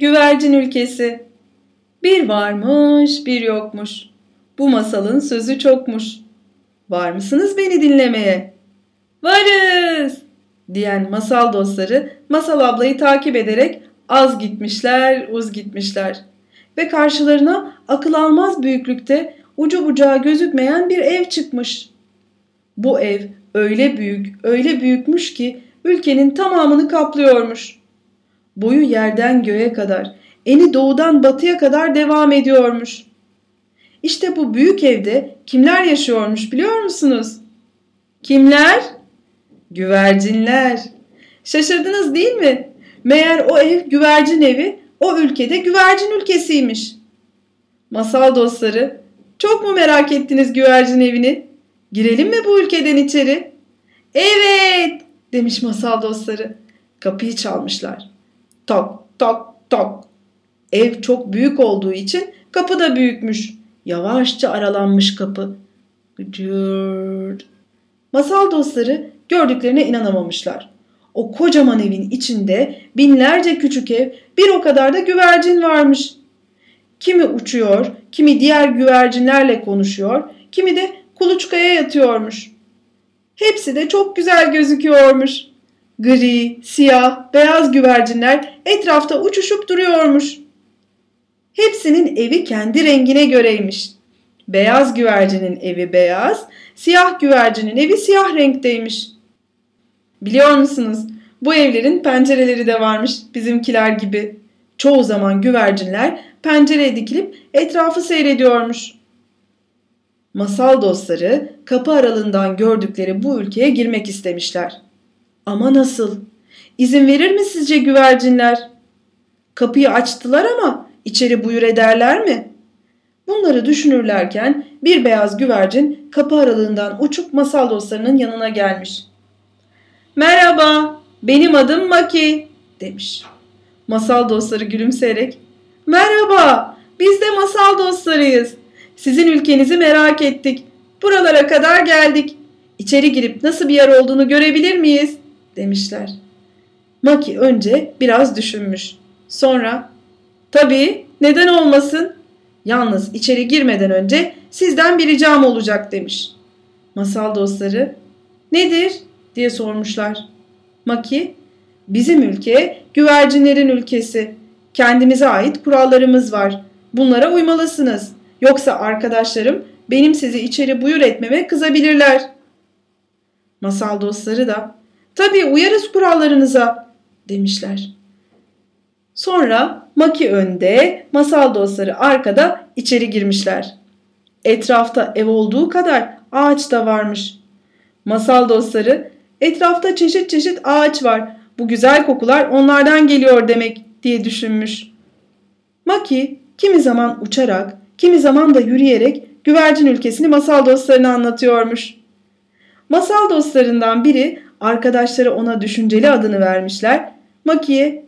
Güvercin ülkesi. Bir varmış, bir yokmuş. Bu masalın sözü çokmuş. Var mısınız beni dinlemeye? Varız! diyen masal dostları masal ablayı takip ederek az gitmişler, uz gitmişler. Ve karşılarına akıl almaz büyüklükte ucu bucağı gözükmeyen bir ev çıkmış. Bu ev öyle büyük, öyle büyükmüş ki ülkenin tamamını kaplıyormuş. Boyu yerden göğe kadar, eni doğudan batıya kadar devam ediyormuş. İşte bu büyük evde kimler yaşıyormuş biliyor musunuz? Kimler? Güvercinler. Şaşırdınız değil mi? Meğer o ev güvercin evi, o ülkede güvercin ülkesiymiş. Masal dostları, çok mu merak ettiniz güvercin evini? Girelim mi bu ülkeden içeri? Evet, demiş masal dostları. Kapıyı çalmışlar. Tok tok tok. Ev çok büyük olduğu için kapı da büyükmüş. Yavaşça aralanmış kapı. Gıcırt. Masal dostları gördüklerine inanamamışlar. O kocaman evin içinde binlerce küçük ev, bir o kadar da güvercin varmış. Kimi uçuyor, kimi diğer güvercinlerle konuşuyor, kimi de kuluçkaya yatıyormuş. Hepsi de çok güzel gözüküyormuş. Gri, siyah, beyaz güvercinler etrafta uçuşup duruyormuş. Hepsinin evi kendi rengine göreymiş. Beyaz güvercinin evi beyaz, siyah güvercinin evi siyah renkteymiş. Biliyor musunuz? Bu evlerin pencereleri de varmış bizimkiler gibi. Çoğu zaman güvercinler pencereye dikilip etrafı seyrediyormuş. Masal dostları kapı aralığından gördükleri bu ülkeye girmek istemişler. Ama nasıl? İzin verir mi sizce güvercinler? Kapıyı açtılar ama içeri buyur ederler mi? Bunları düşünürlerken bir beyaz güvercin kapı aralığından uçup masal dostlarının yanına gelmiş. Merhaba, benim adım Maki demiş. Masal dostları gülümseyerek Merhaba, biz de masal dostlarıyız. Sizin ülkenizi merak ettik. Buralara kadar geldik. İçeri girip nasıl bir yer olduğunu görebilir miyiz? Demişler. Maki önce biraz düşünmüş. Sonra tabii neden olmasın? Yalnız içeri girmeden önce sizden bir ricam olacak demiş. Masal dostları nedir diye sormuşlar. Maki bizim ülke güvercinlerin ülkesi. Kendimize ait kurallarımız var. Bunlara uymalısınız. Yoksa arkadaşlarım benim sizi içeri buyur etmeme kızabilirler. Masal dostları da tabii uyarız kurallarınıza demişler. Sonra Maki önde, masal dostları arkada içeri girmişler. Etrafta ev olduğu kadar ağaç da varmış. Masal dostları etrafta çeşit çeşit ağaç var. Bu güzel kokular onlardan geliyor demek diye düşünmüş. Maki kimi zaman uçarak, kimi zaman da yürüyerek güvercin ülkesini masal dostlarına anlatıyormuş. Masal dostlarından biri arkadaşları ona düşünceli adını vermişler. Maki'ye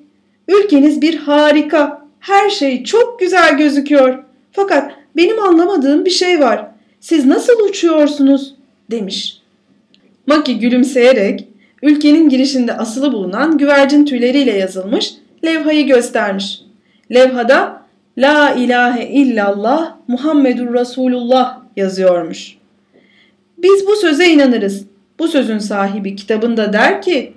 ülkeniz bir harika, her şey çok güzel gözüküyor. Fakat benim anlamadığım bir şey var. Siz nasıl uçuyorsunuz? demiş. Maki gülümseyerek ülkenin girişinde asılı bulunan güvercin tüyleriyle yazılmış levhayı göstermiş. Levhada La ilahe illallah Muhammedur Resulullah yazıyormuş. Biz bu söze inanırız. Bu sözün sahibi kitabında der ki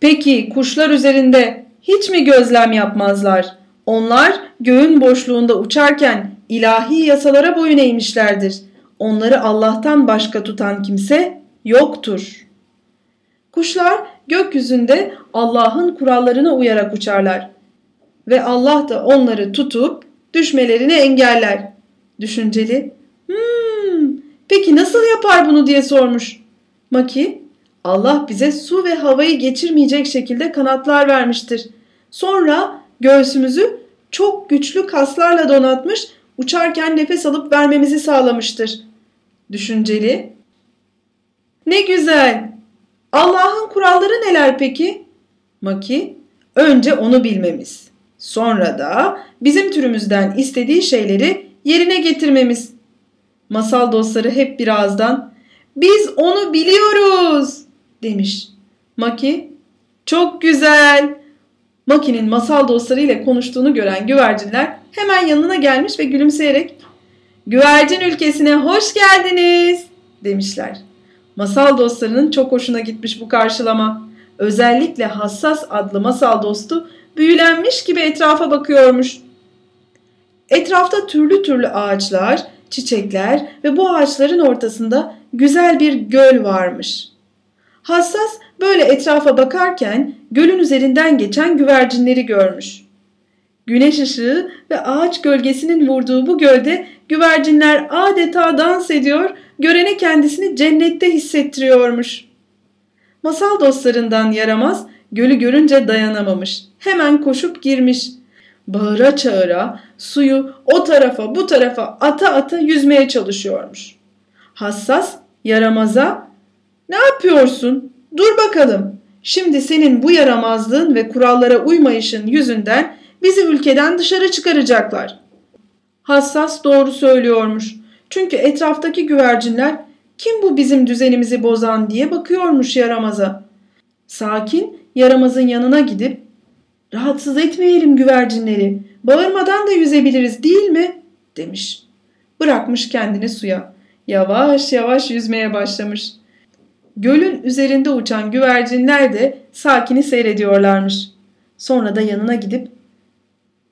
Peki kuşlar üzerinde hiç mi gözlem yapmazlar? Onlar göğün boşluğunda uçarken ilahi yasalara boyun eğmişlerdir. Onları Allah'tan başka tutan kimse yoktur. Kuşlar gökyüzünde Allah'ın kurallarına uyarak uçarlar ve Allah da onları tutup düşmelerini engeller. Düşünceli, hmm, peki nasıl yapar bunu diye sormuş. Maki, Allah bize su ve havayı geçirmeyecek şekilde kanatlar vermiştir. Sonra göğsümüzü çok güçlü kaslarla donatmış, uçarken nefes alıp vermemizi sağlamıştır. Düşünceli, ne güzel. Allah'ın kuralları neler peki? Maki, önce onu bilmemiz. Sonra da bizim türümüzden istediği şeyleri yerine getirmemiz. Masal dostları hep birazdan biz onu biliyoruz demiş. Maki çok güzel. Maki'nin masal dostları ile konuştuğunu gören güvercinler hemen yanına gelmiş ve gülümseyerek ''Güvercin ülkesine hoş geldiniz!'' demişler. Masal dostlarının çok hoşuna gitmiş bu karşılama. Özellikle Hassas adlı masal dostu büyülenmiş gibi etrafa bakıyormuş. Etrafta türlü türlü ağaçlar, çiçekler ve bu ağaçların ortasında güzel bir göl varmış. Hassas böyle etrafa bakarken gölün üzerinden geçen güvercinleri görmüş. Güneş ışığı ve ağaç gölgesinin vurduğu bu gölde güvercinler adeta dans ediyor, görene kendisini cennette hissettiriyormuş. Masal dostlarından yaramaz, gölü görünce dayanamamış. Hemen koşup girmiş. Bağıra çağıra suyu o tarafa bu tarafa ata ata yüzmeye çalışıyormuş. Hassas yaramaza ne yapıyorsun? Dur bakalım. Şimdi senin bu yaramazlığın ve kurallara uymayışın yüzünden bizi ülkeden dışarı çıkaracaklar. Hassas doğru söylüyormuş. Çünkü etraftaki güvercinler kim bu bizim düzenimizi bozan diye bakıyormuş yaramaza. Sakin yaramazın yanına gidip rahatsız etmeyelim güvercinleri. Bağırmadan da yüzebiliriz değil mi? demiş. Bırakmış kendini suya. Yavaş yavaş yüzmeye başlamış. Gölün üzerinde uçan güvercinler de sakini seyrediyorlarmış. Sonra da yanına gidip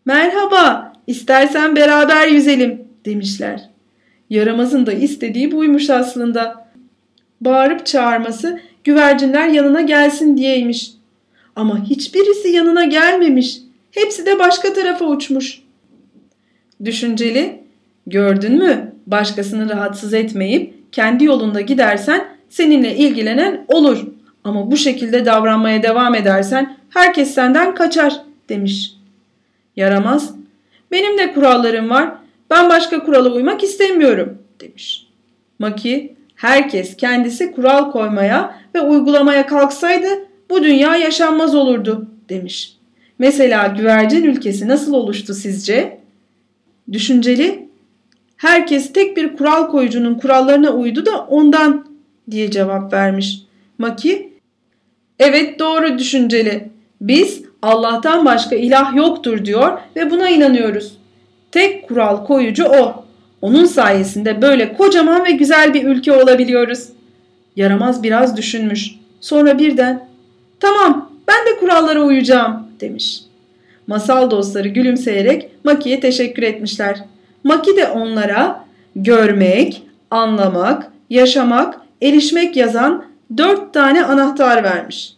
''Merhaba, istersen beraber yüzelim.'' demişler. Yaramazın da istediği buymuş aslında. Bağırıp çağırması güvercinler yanına gelsin diyeymiş. Ama hiçbirisi yanına gelmemiş. Hepsi de başka tarafa uçmuş. Düşünceli, gördün mü? Başkasını rahatsız etmeyip kendi yolunda gidersen seninle ilgilenen olur. Ama bu şekilde davranmaya devam edersen herkes senden kaçar demiş. Yaramaz, benim de kurallarım var. Ben başka kurala uymak istemiyorum demiş. Maki, herkes kendisi kural koymaya ve uygulamaya kalksaydı bu dünya yaşanmaz olurdu demiş. Mesela güvercin ülkesi nasıl oluştu sizce? Düşünceli, herkes tek bir kural koyucunun kurallarına uydu da ondan diye cevap vermiş. Maki, evet doğru düşünceli. Biz Allah'tan başka ilah yoktur diyor ve buna inanıyoruz. Tek kural koyucu o. Onun sayesinde böyle kocaman ve güzel bir ülke olabiliyoruz. Yaramaz biraz düşünmüş. Sonra birden tamam ben de kurallara uyacağım demiş. Masal dostları gülümseyerek Maki'ye teşekkür etmişler. Maki de onlara görmek, anlamak, yaşamak, erişmek yazan dört tane anahtar vermiş.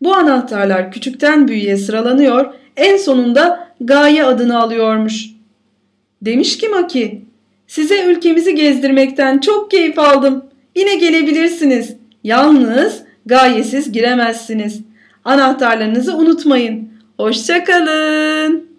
Bu anahtarlar küçükten büyüğe sıralanıyor, en sonunda gaye adını alıyormuş. Demiş ki Maki, size ülkemizi gezdirmekten çok keyif aldım. Yine gelebilirsiniz. Yalnız gayesiz giremezsiniz. Anahtarlarınızı unutmayın. Hoşçakalın.